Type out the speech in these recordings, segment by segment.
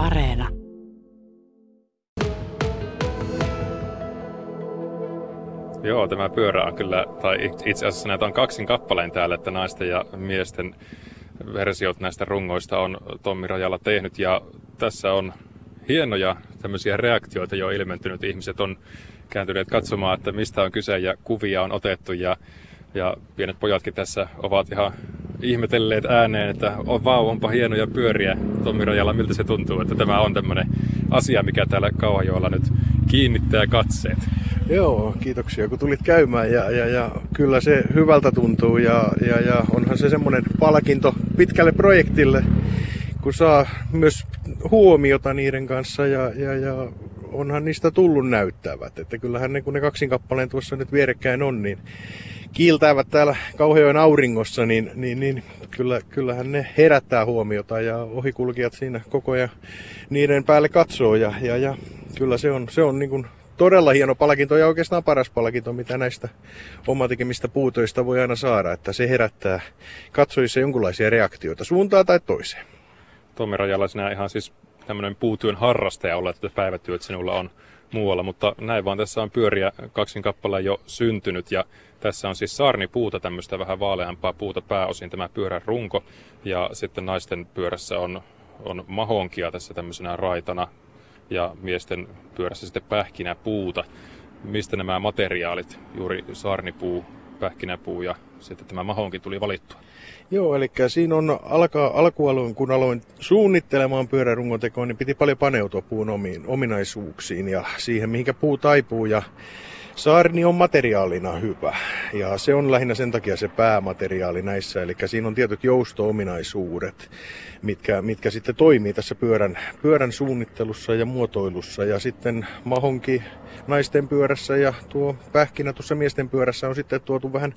Areena. Joo, tämä pyörä on kyllä, tai itse asiassa näitä on kaksin kappaleen täällä, että naisten ja miesten versiot näistä rungoista on Tommi Rajalla tehnyt. Ja tässä on hienoja tämmöisiä reaktioita jo ilmentynyt. Ihmiset on kääntyneet katsomaan, että mistä on kyse ja kuvia on otettu ja, ja pienet pojatkin tässä ovat ihan ihmetelleet ääneen, että on vau, onpa hienoja pyöriä Tommi Rajalla, miltä se tuntuu, että tämä on tämmöinen asia, mikä täällä Kauhajoella nyt kiinnittää katseet. Joo, kiitoksia kun tulit käymään ja, ja, ja kyllä se hyvältä tuntuu ja, ja, ja onhan se semmoinen palkinto pitkälle projektille, kun saa myös huomiota niiden kanssa ja, ja, ja onhan niistä tullut näyttävät. Että kyllähän ne, kun ne kaksin kappaleen tuossa nyt vierekkäin on, niin kiiltävät täällä kauhean auringossa, niin, niin, niin kyllä, kyllähän ne herättää huomiota ja ohikulkijat siinä koko ajan niiden päälle katsoo ja, ja, ja kyllä se on, se on niin kuin todella hieno palkinto ja oikeastaan paras palkinto, mitä näistä omatekemistä puutoista voi aina saada, että se herättää katsojissa jonkinlaisia reaktioita suuntaan tai toiseen. Tommi Rajala, sinä ihan siis tämmöinen puutyön harrastaja olet, että päivätyöt sinulla on muualla, mutta näin vaan tässä on pyöriä kaksin kappaleen jo syntynyt ja tässä on siis saarnipuuta, tämmöistä vähän vaaleampaa puuta pääosin tämä pyörän runko ja sitten naisten pyörässä on, on mahonkia tässä tämmöisenä raitana ja miesten pyörässä sitten pähkinäpuuta. Mistä nämä materiaalit, juuri saarnipuu, pähkinäpuu ja sitten tämä mahonkin tuli valittua? Joo, eli siinä on alkaa, alkualoin, kun aloin suunnittelemaan pyörärungon niin piti paljon paneutua puun omiin, ominaisuuksiin ja siihen, mihinkä puu taipuu. Ja Saarni on materiaalina hyvä ja se on lähinnä sen takia se päämateriaali näissä, eli siinä on tietyt jousto-ominaisuudet, mitkä, mitkä sitten toimii tässä pyörän, pyörän suunnittelussa ja muotoilussa. Ja sitten mahonki naisten pyörässä ja tuo pähkinä tuossa miesten pyörässä on sitten tuotu vähän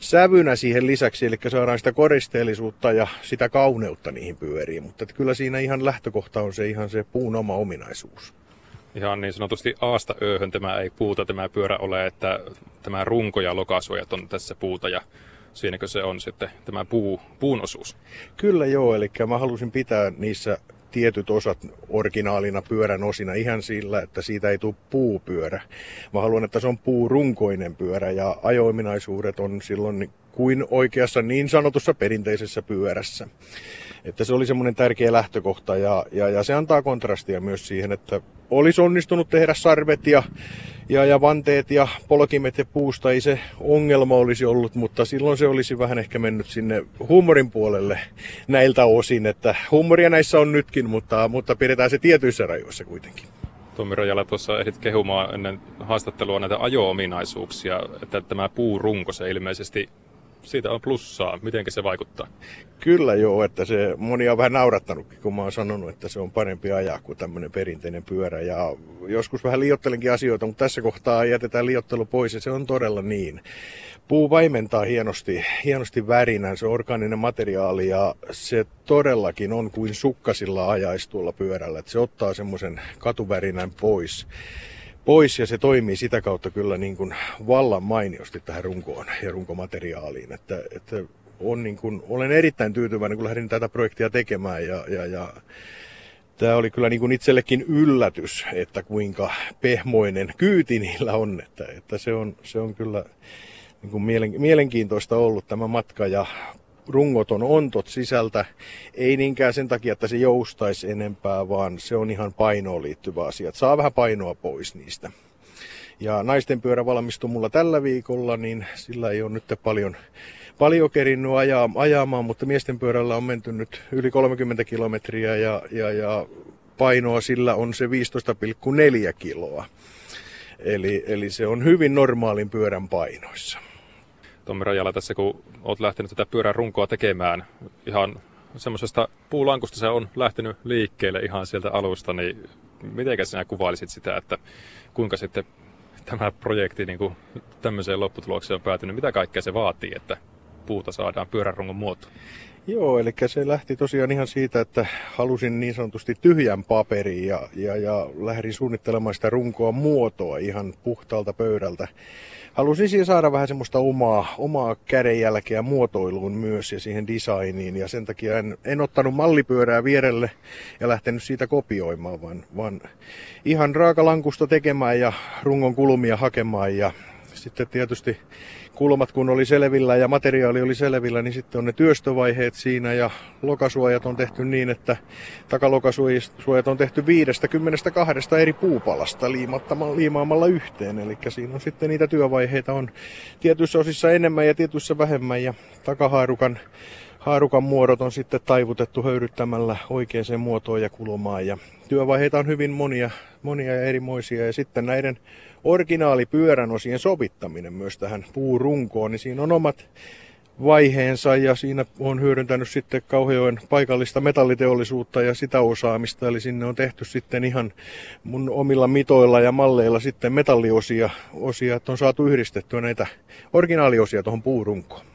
sävynä siihen lisäksi, eli saadaan sitä koristeellisuutta ja sitä kauneutta niihin pyöriin, mutta kyllä siinä ihan lähtökohta on se ihan se puun oma ominaisuus ihan niin sanotusti aasta ööhön tämä ei puuta tämä pyörä ole, että tämä runko ja lokasuojat on tässä puuta ja siinäkö se on sitten tämä puu, puun osuus? Kyllä joo, eli mä halusin pitää niissä tietyt osat originaalina pyörän osina ihan sillä, että siitä ei tule puupyörä. Mä haluan, että se on puurunkoinen pyörä ja ajoiminaisuudet on silloin kuin oikeassa niin sanotussa perinteisessä pyörässä. Että se oli semmoinen tärkeä lähtökohta ja, ja, ja se antaa kontrastia myös siihen, että olisi onnistunut tehdä sarvet ja, ja, ja vanteet ja polkimet ja puusta ei se ongelma olisi ollut, mutta silloin se olisi vähän ehkä mennyt sinne huumorin puolelle näiltä osin, että huumoria näissä on nytkin, mutta, mutta pidetään se tietyissä rajoissa kuitenkin. Tommi Rojala tuossa ehdit kehumaan ennen haastattelua näitä ajo-ominaisuuksia, että tämä puurunko se ilmeisesti siitä on plussaa. Miten se vaikuttaa? Kyllä joo, että se moni on vähän naurattanutkin, kun mä oon sanonut, että se on parempi ajaa kuin tämmöinen perinteinen pyörä. Ja joskus vähän liottelenkin asioita, mutta tässä kohtaa jätetään liottelu pois ja se on todella niin. Puu vaimentaa hienosti, hienosti värinän, se orgaaninen materiaali ja se todellakin on kuin sukkasilla ajaisi tuolla pyörällä. Että se ottaa semmoisen katuvärinän pois pois ja se toimii sitä kautta kyllä niin kuin vallan mainiosti tähän runkoon ja runkomateriaaliin. Että, että on niin kuin, olen erittäin tyytyväinen, kun lähdin tätä projektia tekemään ja, ja, ja tämä oli kyllä niin kuin itsellekin yllätys, että kuinka pehmoinen kyyti niillä on. Että, että se, on, se on kyllä niin kuin mielenkiintoista ollut tämä matka ja rungot on ontot sisältä. Ei niinkään sen takia, että se joustaisi enempää, vaan se on ihan painoon liittyvä asia. Saa vähän painoa pois niistä. Ja naisten pyörä valmistui mulla tällä viikolla, niin sillä ei ole nyt paljon, paljon kerinnyt ajaa, ajamaan, mutta miesten pyörällä on menty nyt yli 30 kilometriä ja, ja, ja painoa sillä on se 15,4 kiloa. Eli, eli se on hyvin normaalin pyörän painoissa. Tommi Rajala tässä, kun olet lähtenyt tätä pyörän runkoa tekemään ihan semmoisesta puulankusta se on lähtenyt liikkeelle ihan sieltä alusta, niin miten sinä kuvailisit sitä, että kuinka sitten tämä projekti niin kuin tämmöiseen lopputulokseen on päätynyt, mitä kaikkea se vaatii, että puuta saadaan pyörärungon muoto? Joo, eli se lähti tosiaan ihan siitä, että halusin niin sanotusti tyhjän paperin ja, ja, ja lähdin suunnittelemaan sitä runkoa muotoa ihan puhtaalta pöydältä. Halusin siihen saada vähän semmoista omaa, omaa kädenjälkeä muotoiluun myös ja siihen designiin ja sen takia en, en ottanut mallipyörää vierelle ja lähtenyt siitä kopioimaan, vaan, vaan ihan raakalankusta tekemään ja rungon kulmia hakemaan ja sitten tietysti kulmat kun oli selvillä ja materiaali oli selvillä, niin sitten on ne työstövaiheet siinä ja lokasuojat on tehty niin, että takalokasuojat on tehty 52 eri puupalasta liimaamalla yhteen. Eli siinä on sitten niitä työvaiheita on tietyissä osissa enemmän ja tietyissä vähemmän ja takahaarukan haarukan muodot on sitten taivutettu höyryttämällä oikeaan muotoon ja kulmaan. Ja työvaiheita on hyvin monia, monia ja erimoisia. Ja sitten näiden originaalipyörän osien sovittaminen myös tähän puurunkoon, niin siinä on omat vaiheensa ja siinä on hyödyntänyt sitten kauhean paikallista metalliteollisuutta ja sitä osaamista. Eli sinne on tehty sitten ihan mun omilla mitoilla ja malleilla sitten metalliosia, osia, että on saatu yhdistettyä näitä originaaliosia tuohon puurunkoon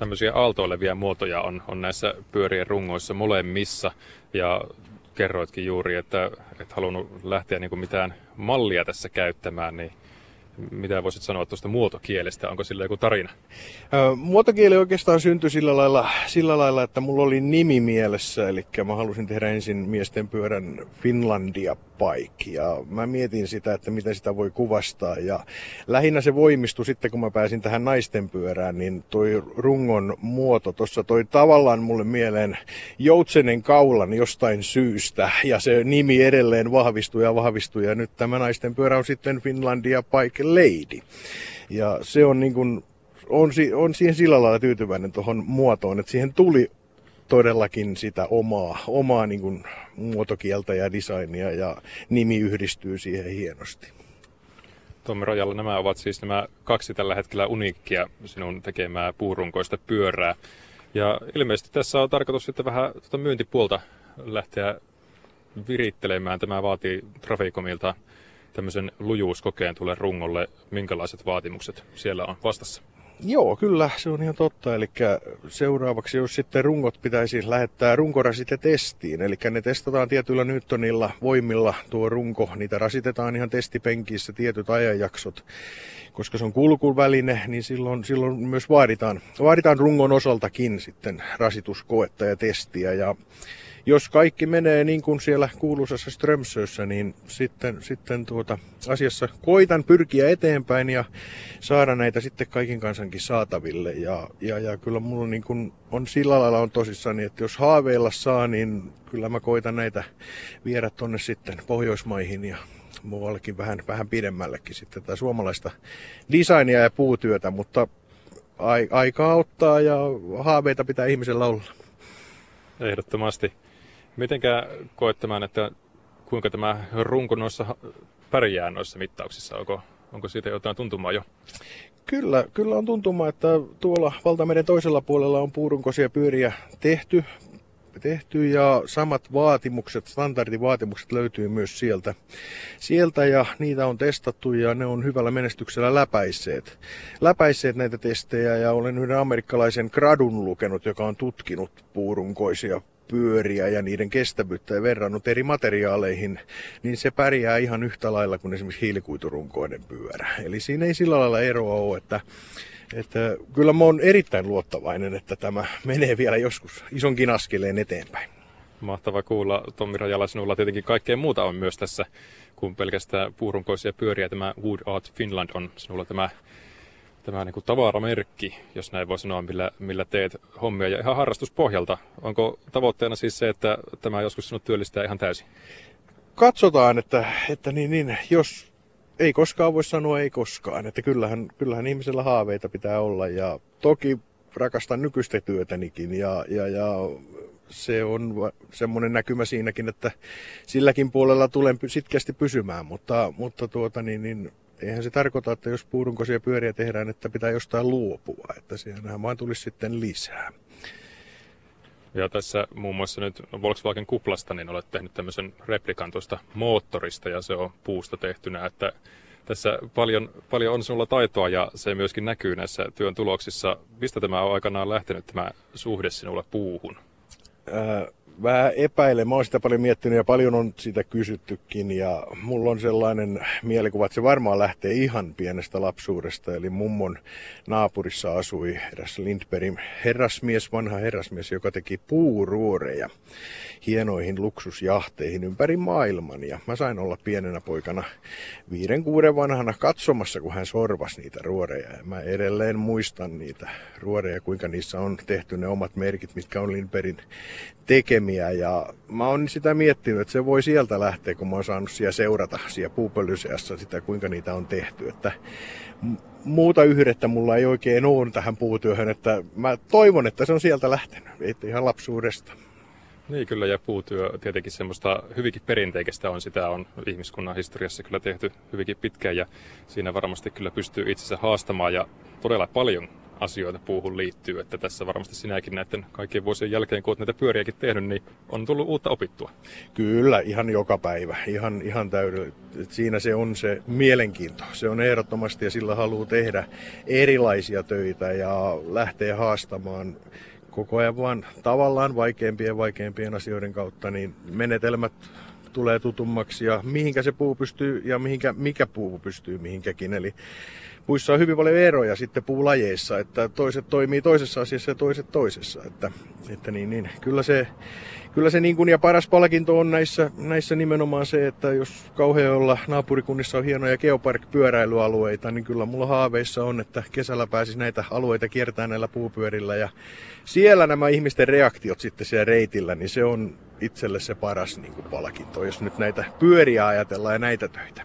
tämmöisiä aaltoilevia muotoja on, on näissä pyörien rungoissa molemmissa. Ja kerroitkin juuri, että et halunnut lähteä niin kuin mitään mallia tässä käyttämään, niin mitä voisit sanoa tuosta muotokielestä? Onko sillä joku tarina? muotokieli oikeastaan syntyi sillä lailla, sillä lailla, että mulla oli nimi mielessä. Eli mä halusin tehdä ensin miesten pyörän Finlandia Bike. Ja mä mietin sitä, että miten sitä voi kuvastaa. Ja lähinnä se voimistui sitten, kun mä pääsin tähän naisten pyörään, niin toi rungon muoto tuossa toi tavallaan mulle mieleen joutsenen kaulan jostain syystä. Ja se nimi edelleen vahvistui ja vahvistui. Ja nyt tämä naisten pyörä on sitten Finlandia Bike Lady. Ja se on niin kuin, on, on siihen sillä lailla tyytyväinen tuohon muotoon, että siihen tuli todellakin sitä omaa, omaa niin kuin muotokieltä ja designia ja nimi yhdistyy siihen hienosti. Tommi Rojalla nämä ovat siis nämä kaksi tällä hetkellä uniikkia sinun tekemää puurunkoista pyörää. Ja ilmeisesti tässä on tarkoitus sitten vähän tuota myyntipuolta lähteä virittelemään. Tämä vaatii Traficomilta tämmöisen lujuuskokeen tulee rungolle. Minkälaiset vaatimukset siellä on vastassa? Joo, kyllä, se on ihan totta. Eli seuraavaksi, jos sitten rungot pitäisi lähettää runkorasite testiin, eli ne testataan tietyllä Newtonilla voimilla tuo runko, niitä rasitetaan ihan testipenkissä tietyt ajanjaksot. Koska se on kulkuväline, niin silloin, silloin myös vaaditaan, vaaditaan rungon osaltakin sitten rasituskoetta ja testiä. Ja jos kaikki menee niin kuin siellä kuuluisassa Strömsössä, niin sitten, sitten tuota, asiassa koitan pyrkiä eteenpäin ja saada näitä sitten kaiken kansankin saataville. Ja, ja, ja kyllä mulla niin kuin on sillä lailla on tosissaan, että jos haaveilla saa, niin kyllä mä koitan näitä viedä tonne sitten Pohjoismaihin ja muuallekin vähän, vähän pidemmällekin sitten tätä suomalaista designia ja puutyötä, mutta aikaa ottaa ja haaveita pitää ihmisellä olla. Ehdottomasti. Mitenkä koet tämän, että kuinka tämä runko noissa pärjää noissa mittauksissa? Onko, onko siitä jotain tuntumaa jo? Kyllä, kyllä on tuntuma, että tuolla valtameren toisella puolella on puurunkoisia pyöriä tehty, tehty ja samat vaatimukset, standardivaatimukset löytyy myös sieltä. Sieltä ja niitä on testattu ja ne on hyvällä menestyksellä läpäisseet. Läpäisseet näitä testejä ja olen yhden amerikkalaisen gradun lukenut, joka on tutkinut puurunkoisia pyöriä ja niiden kestävyyttä ja verrannut eri materiaaleihin, niin se pärjää ihan yhtä lailla kuin esimerkiksi hiilikuiturunkoinen pyörä. Eli siinä ei sillä lailla eroa ole, että että kyllä mä oon erittäin luottavainen, että tämä menee vielä joskus isonkin askeleen eteenpäin. Mahtava kuulla, Tommi Rajala, sinulla tietenkin kaikkea muuta on myös tässä kuin pelkästään puurunkoisia pyöriä. Tämä Wood Art Finland on sinulla tämä tämä niin kuin tavaramerkki, jos näin voi sanoa, millä, millä teet hommia ja ihan harrastuspohjalta. Onko tavoitteena siis se, että tämä joskus sinut työllistää ihan täysin? Katsotaan, että, että niin, niin, jos ei koskaan voi sanoa ei koskaan, että kyllähän, kyllähän ihmisellä haaveita pitää olla ja toki rakastan nykyistä työtänikin ja, ja, ja se on semmoinen näkymä siinäkin, että silläkin puolella tulen sitkeästi pysymään, mutta, mutta tuota, niin, niin eihän se tarkoita, että jos puurunkoisia pyöriä tehdään, että pitää jostain luopua, että siihenhän vaan tulisi sitten lisää. Ja tässä muun muassa nyt Volkswagen Kuplasta, niin olet tehnyt tämmöisen replikan tuosta moottorista ja se on puusta tehtynä, että Tässä paljon, paljon on sinulla taitoa ja se myöskin näkyy näissä työn tuloksissa. Mistä tämä on aikanaan lähtenyt tämä suhde sinulle puuhun? Ää, vähän epäilen. Mä oon sitä paljon miettinyt ja paljon on sitä kysyttykin ja mulla on sellainen mielikuva, että se varmaan lähtee ihan pienestä lapsuudesta. Eli mummon naapurissa asui eräs Lindbergin herrasmies, vanha herrasmies, joka teki puuruoreja hienoihin luksusjahteihin ympäri maailman. Ja mä sain olla pienenä poikana viiden kuuden vanhana katsomassa, kun hän sorvasi niitä ruoreja. Ja mä edelleen muistan niitä ruoreja, kuinka niissä on tehty ne omat merkit, mitkä on Lindbergin tekemiä. Ja mä oon sitä miettinyt, että se voi sieltä lähteä, kun mä oon saanut siellä seurata siellä puupölyseassa sitä, kuinka niitä on tehty. Että muuta yhdettä mulla ei oikein ole tähän puutyöhön, että mä toivon, että se on sieltä lähtenyt, että ihan lapsuudesta. Niin kyllä, ja puutyö tietenkin semmoista hyvinkin perinteikästä on. Sitä on ihmiskunnan historiassa kyllä tehty hyvinkin pitkään, ja siinä varmasti kyllä pystyy itsensä haastamaan, ja todella paljon asioita puuhun liittyy, että tässä varmasti sinäkin näiden kaikkien vuosien jälkeen, kun olet näitä pyöriäkin tehnyt, niin on tullut uutta opittua. Kyllä, ihan joka päivä, ihan, ihan täydellä. Siinä se on se mielenkiinto, se on ehdottomasti ja sillä haluaa tehdä erilaisia töitä ja lähteä haastamaan koko ajan vaan tavallaan vaikeimpien ja vaikeimpien asioiden kautta, niin menetelmät tulee tutummaksi ja mihinkä se puu pystyy ja mihinkä, mikä puu pystyy mihinkäkin. Eli puissa on hyvin paljon eroja sitten puulajeissa, että toiset toimii toisessa asiassa ja toiset toisessa. Että, että niin, niin. Kyllä se, kyllä se niin kuin ja paras palkinto on näissä, näissä nimenomaan se, että jos kauhealla naapurikunnissa on hienoja geopark-pyöräilyalueita, niin kyllä mulla haaveissa on, että kesällä pääsis näitä alueita kiertämään näillä puupyörillä ja siellä nämä ihmisten reaktiot sitten siellä reitillä, niin se on itselle se paras niin kuin palkinto, jos nyt näitä pyöriä ajatellaan ja näitä töitä.